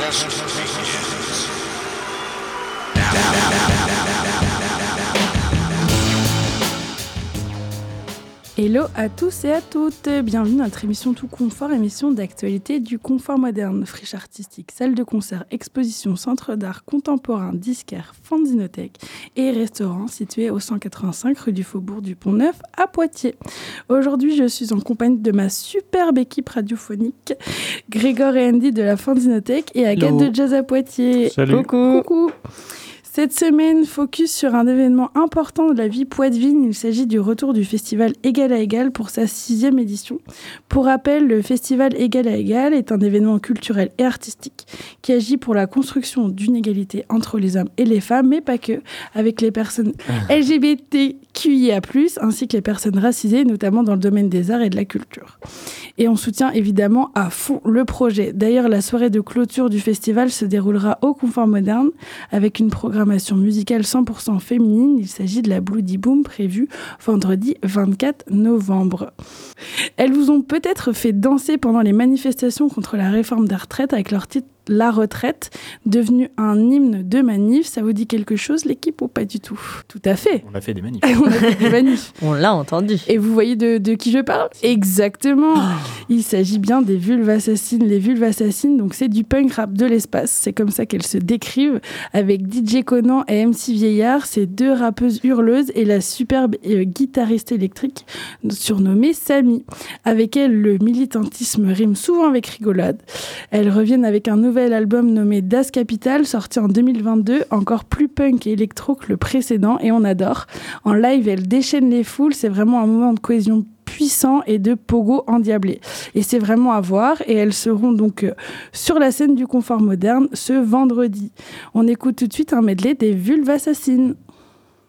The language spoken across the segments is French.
just begins. Now, now, now, now, now, now. Hello à tous et à toutes, bienvenue dans notre émission Tout Confort, émission d'actualité du confort moderne, friche artistique, salle de concert, exposition, centre d'art contemporain, disquaire, fanzinothèque et restaurant situé au 185 rue du Faubourg du Pont-Neuf à Poitiers. Aujourd'hui, je suis en compagnie de ma superbe équipe radiophonique, Grégor et Andy de la fanzinothèque et Agathe de Jazz à Poitiers. Salut. Coucou. Coucou. Cette semaine, focus sur un événement important de la vie poitevine. Il s'agit du retour du festival Égal à Égal pour sa sixième édition. Pour rappel, le festival Égal à Égal est un événement culturel et artistique qui agit pour la construction d'une égalité entre les hommes et les femmes, mais pas que, avec les personnes LGBTQIA+, ainsi que les personnes racisées, notamment dans le domaine des arts et de la culture. Et on soutient évidemment à fond le projet. D'ailleurs, la soirée de clôture du festival se déroulera au Confort Moderne avec une programmation musicale 100% féminine. Il s'agit de la Bloody Boom prévue vendredi 24 novembre. Elles vous ont peut-être fait danser pendant les manifestations contre la réforme des retraites avec leur titre la retraite, devenu un hymne de manif. Ça vous dit quelque chose, l'équipe, ou pas du tout? Tout à fait. On a fait des manifs. On a fait des manifs. On l'a entendu. Et vous voyez de, de qui je parle? Exactement. Il s'agit bien des vulves assassines. Les vulves assassines, donc c'est du punk rap de l'espace. C'est comme ça qu'elles se décrivent. Avec DJ Conan et MC Vieillard, ces deux rappeuses hurleuses et la superbe euh, guitariste électrique surnommée Samy. Avec elle, le militantisme rime souvent avec rigolade. Elles reviennent avec un nouvel album nommé Das Capital, sorti en 2022, encore plus punk et électro que le précédent, et on adore. En live, elle déchaîne les foules, c'est vraiment un moment de cohésion puissant et de pogo endiablé. Et c'est vraiment à voir, et elles seront donc euh, sur la scène du confort moderne ce vendredi. On écoute tout de suite un medley des vulves assassines.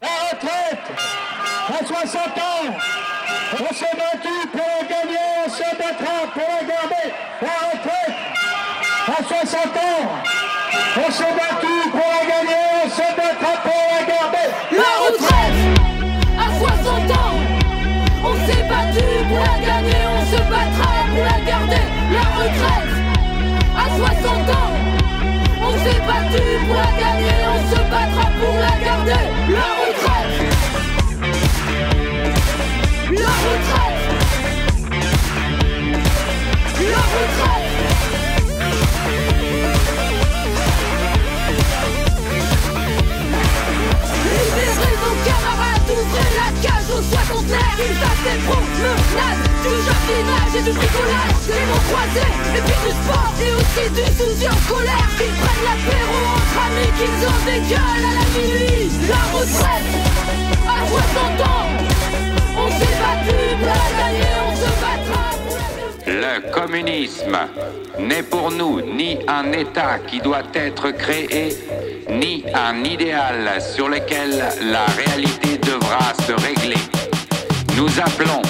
La retraite à 60 ans on s'est battu pour la gagner, on se battra pour la garder. La retraite à 60 ans, on s'est battu pour la gagner, on se battra pour la garder. La retraite à 60 ans, on s'est battu pour la gagner, on se battra pour la garder. La retraite à 60 ans, on s'est battu pour la gagner, N'est pour nous ni un État qui doit être créé, ni un idéal sur lequel la réalité devra se régler. Nous appelons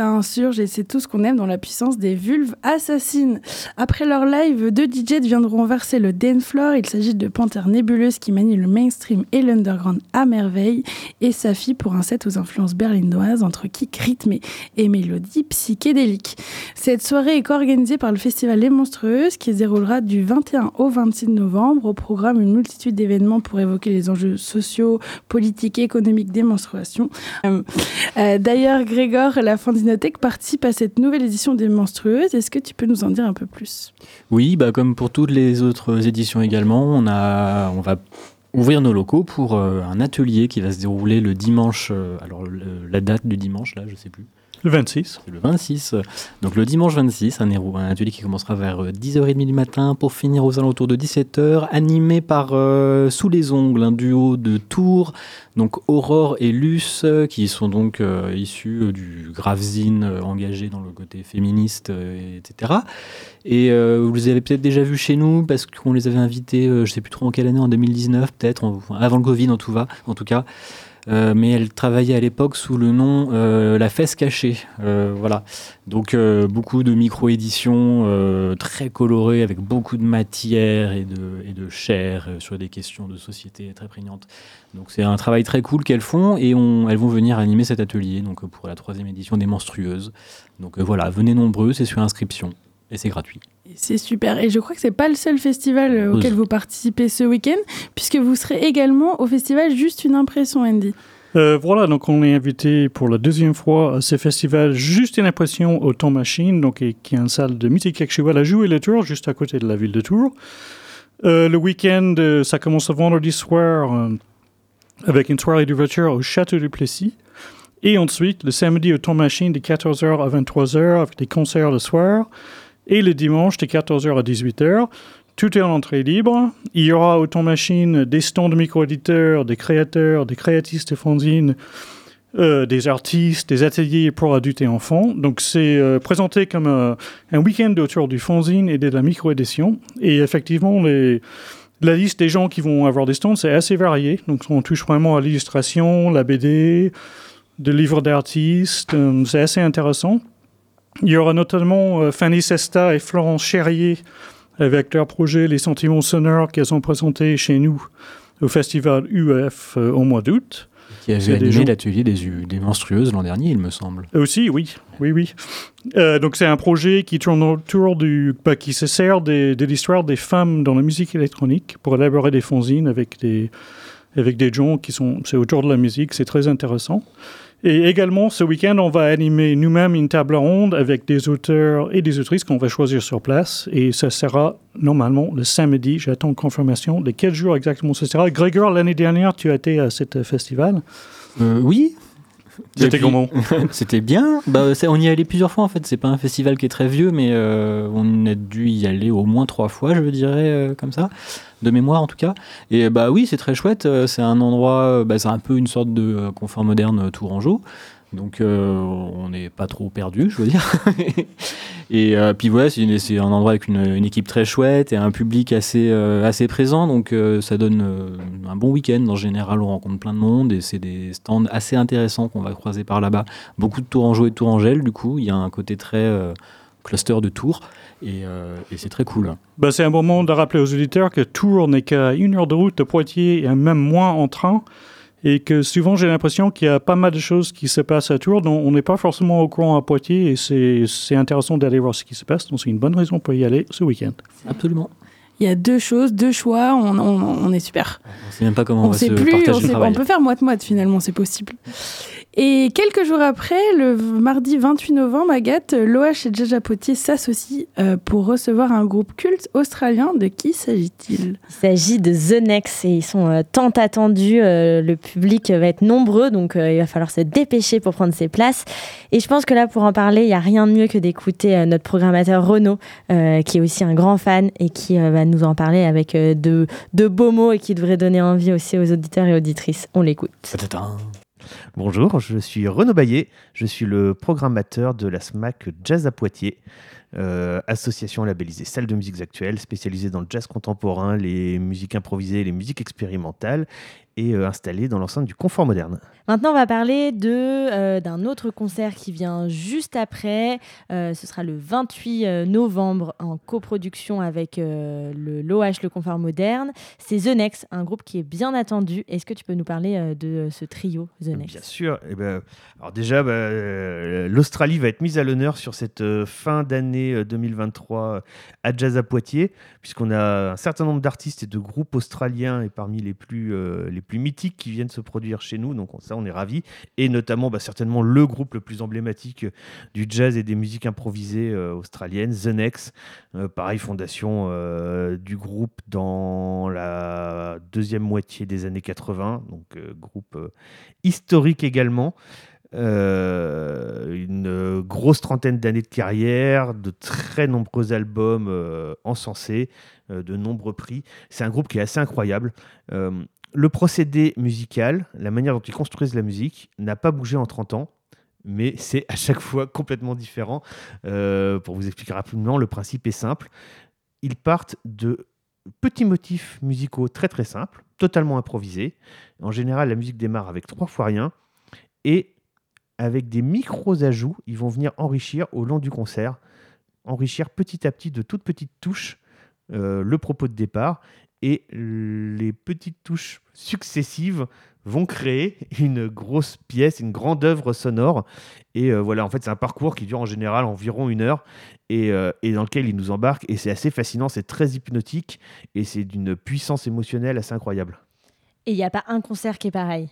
ça insurge et c'est tout ce qu'on aime dans la puissance des vulves assassines. Après leur live, deux DJ viendront verser le dance floor. Il s'agit de Panthère Nébuleuse qui manie le mainstream et l'underground à merveille et Safi pour un set aux influences berlinoises entre kick rythmé et mélodie psychédélique. Cette soirée est co-organisée par le festival Les Monstrueuses qui se déroulera du 21 au 26 novembre. Au programme, une multitude d'événements pour évoquer les enjeux sociaux, politiques économiques des menstruations. Euh, euh, D'ailleurs, Grégor, la Participe à cette nouvelle édition des Monstrueuses. Est-ce que tu peux nous en dire un peu plus? Oui, bah, comme pour toutes les autres éditions également, on, a, on va ouvrir nos locaux pour un atelier qui va se dérouler le dimanche. alors la date du dimanche, là, je sais plus. Le 26. Le 26. Donc le dimanche 26, un, un atelier qui commencera vers 10h30 du matin pour finir aux alentours de 17h, animé par Sous les ongles, un duo de Tours, donc Aurore et Luce, qui sont donc issus du Gravzine engagé dans le côté féministe, etc. Et vous les avez peut-être déjà vus chez nous parce qu'on les avait invités, je ne sais plus trop en quelle année, en 2019 peut-être, avant le Covid en tout cas. Euh, mais elle travaillait à l'époque sous le nom euh, La Fesse Cachée. Euh, voilà. Donc beaucoup de micro-éditions très colorées avec beaucoup de matière et de, et de chair sur des questions de société très prégnantes. Donc c'est un travail très cool qu'elles font et on, elles vont venir animer cet atelier donc pour la troisième édition des Monstrueuses. Donc voilà, venez nombreux, c'est sur inscription et c'est gratuit. C'est super. Et je crois que c'est pas le seul festival euh, auquel vous participez ce week-end, puisque vous serez également au festival Juste une impression, Andy. Euh, voilà, donc on est invité pour la deuxième fois à ce festival Juste une impression au Temps Machine, donc, qui est une salle de musique actuelle à jouer le Tour, juste à côté de la ville de Tours. Euh, le week-end, ça commence vendredi soir avec une soirée d'ouverture au Château du Plessis. Et ensuite, le samedi au Temps Machine de 14h à 23h avec des concerts le soir. Et le dimanche, de 14h à 18h, tout est en entrée libre. Il y aura autant machine des stands de micro-éditeurs, des créateurs, des créatistes de fanzines, euh, des artistes, des ateliers pour adultes et enfants. Donc c'est euh, présenté comme un week-end autour du fanzine et de la micro-édition. Et effectivement, la liste des gens qui vont avoir des stands, c'est assez varié. Donc on touche vraiment à l'illustration, la BD, des livres d'artistes. Euh, c'est assez intéressant. Il y aura notamment euh, Fanny Sesta et Florence Cherrier avec leur projet Les Sentiments Sonores qu'elles ont présenté chez nous au festival UF euh, au mois d'août. Qui avait animé l'atelier des, des, menstrueuses l'an dernier, il me semble. Aussi, oui, oui, oui. Euh, donc c'est un projet qui tourne autour du, bah, qui se sert de l'histoire des femmes dans la musique électronique pour élaborer des fanzines avec des avec des gens qui sont, c'est autour de la musique, c'est très intéressant. Et également, ce week-end, on va animer nous-mêmes une table ronde avec des auteurs et des autrices qu'on va choisir sur place. Et ça sera normalement le samedi. J'attends confirmation de quel jour exactement ce sera. Grégor, l'année dernière, tu as été à ce festival euh, Oui, c'était comment C'était bien. Bah, on y est allé plusieurs fois en fait. C'est pas un festival qui est très vieux, mais euh, on a dû y aller au moins trois fois, je dirais, euh, comme ça, de mémoire en tout cas. Et bah oui, c'est très chouette. Euh, c'est un endroit, bah, c'est un peu une sorte de confort moderne Tourangeau. Donc on n'est pas trop perdu, je veux dire. Et euh, puis voilà, c'est un endroit avec une, équipe très chouette et un public assez, euh, assez présent. Donc euh, ça donne un bon week-end. En général, on rencontre plein de monde et c'est des stands assez intéressants qu'on va croiser par là-bas. Beaucoup de Tourangeau et de Tourangelle, du coup. Il y a un côté très cluster de Tours et, c'est très cool. Bah, c'est un moment de rappeler aux auditeurs que Tours n'est qu'à une heure de route de Poitiers et même moins en train et que souvent j'ai l'impression qu'il y a pas mal de choses qui se passent à Tours dont on n'est pas forcément au courant à Poitiers et c'est intéressant d'aller voir ce qui se passe. Donc c'est une bonne raison pour y aller ce week-end. Absolument. Il y a deux choses, deux choix, on, on, est super. On ne sait même pas comment on, on va se plus, partager on, on peut faire moite-moite finalement, c'est possible. Et quelques jours après, le mardi 28 novembre, Agathe, l'OH et Jaja Potier s'associent euh, pour recevoir un groupe culte australien. De qui s'agit-il? Il s'agit de The Next et ils sont euh, tant attendus. Euh, le public va être nombreux, donc il va falloir se dépêcher pour prendre ses places. Et je pense que là, pour en parler, il n'y a rien de mieux que d'écouter notre programmateur Renaud, qui est aussi un grand fan et qui va nous en parler avec de, de beaux mots et qui devrait donner envie aussi aux auditeurs et auditrices. On l'écoute. Bonjour, je suis Renaud Baillet, je suis le programmateur de la SMAC Jazz à Poitiers, euh, association labellisée salle de musique actuelle, spécialisée dans le jazz contemporain, les musiques improvisées, les musiques expérimentales et euh, installée dans l'enceinte du confort moderne. Maintenant, on va parler de, euh, d'un autre concert qui vient juste après. Ce sera le 28 novembre en coproduction avec le l'OH, le confort moderne. C'est The Next, un groupe qui est bien attendu. Est-ce que tu peux nous parler de ce trio The Next? Bien sûr. Eh ben, alors déjà, bah, l'Australie va être mise à l'honneur sur cette fin d'année année euh, 2023 à Jazz à Poitiers, puisqu'on a un certain nombre d'artistes et de groupes australiens et parmi les plus, euh, les plus mythiques qui viennent se produire chez nous. Donc on- ça, on est ravis. Et notamment, bah, certainement, le groupe le plus emblématique euh, du jazz et des musiques improvisées euh, australiennes, The Next. Euh, pareil, fondation euh, du groupe dans la deuxième moitié des années 80, donc euh, groupe euh, historique également. Euh, une euh, grosse trentaine d'années de carrière, de très nombreux albums euh, encensés, de nombreux prix. C'est un groupe qui est assez incroyable. Le procédé musical, la manière dont ils construisent la musique, n'a pas bougé en 30 ans. Mais c'est à chaque fois complètement différent. Pour vous expliquer rapidement, le principe est simple. Ils partent de petits motifs musicaux très très simples, totalement improvisés. En général, la musique démarre avec trois fois rien. Et avec des micros ajouts, ils vont venir enrichir au long du concert, enrichir petit à petit de toutes petites touches euh, le propos de départ. Et les petites touches successives vont créer une grosse pièce, une grande œuvre sonore. Et euh, voilà, en fait, c'est un parcours qui dure en général environ une heure et, euh, et dans lequel ils nous embarquent. Et c'est assez fascinant, c'est très hypnotique et c'est d'une puissance émotionnelle assez incroyable. Et il n'y a pas un concert qui est pareil?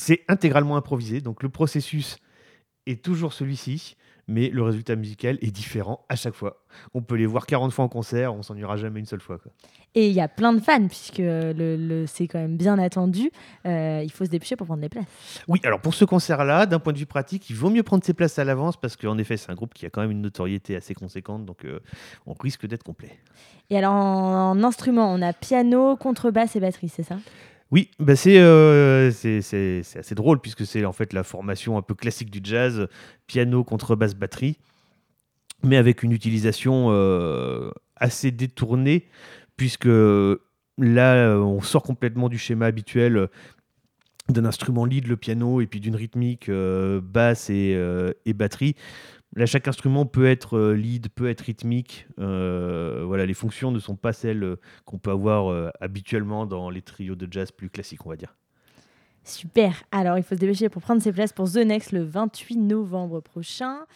C'est intégralement improvisé, donc le processus est toujours celui-ci, mais le résultat musical est différent à chaque fois. On peut les voir 40 fois en concert, on s'ennuiera jamais une seule fois. quoi. Et il y a plein de fans, puisque le, le- c'est quand même bien attendu. Euh, il faut se dépêcher pour prendre des places. Oui, alors pour ce concert-là, d'un point de vue pratique, il vaut mieux prendre ses places à l'avance parce qu'en effet, c'est un groupe qui a quand même une notoriété assez conséquente, donc euh, on risque d'être complet. Et alors, en, en instrument, on a piano, contrebasse et batterie, c'est ça? Oui, bah c'est euh, c'est- assez drôle puisque c'est en fait la formation un peu classique du jazz, piano, contrebasse, batterie, mais avec une utilisation euh, assez détournée puisque là, euh, on sort complètement du schéma habituel d'un instrument lead, le piano, et puis d'une rythmique basse et batterie. Là, chaque instrument peut être euh, lead, peut être rythmique. Euh, voilà, les fonctions ne sont pas celles euh, qu'on peut avoir habituellement dans les trios de jazz plus classiques, on va dire. Super. Alors, il faut se dépêcher pour prendre ses places pour The Next le 28 novembre prochain.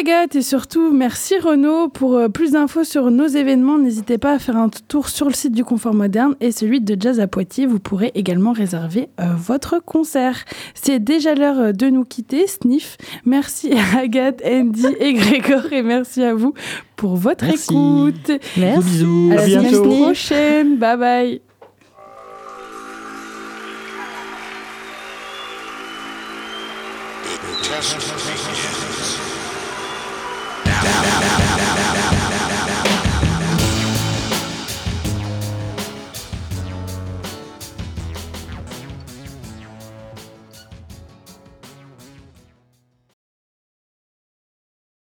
Agathe et surtout merci Renaud. Pour euh, plus d'infos sur nos événements, n'hésitez pas à faire un tour sur le site du Confort Moderne et celui de Jazz à Poitiers. Vous pourrez également réserver euh, votre concert. C'est déjà l'heure euh, de nous quitter, Sniff. Merci à Agathe, Andy et Grégoire et merci à vous pour votre Merci. écoute. Merci. Bisous. À la semaine prochaine. Bye bye. Test now.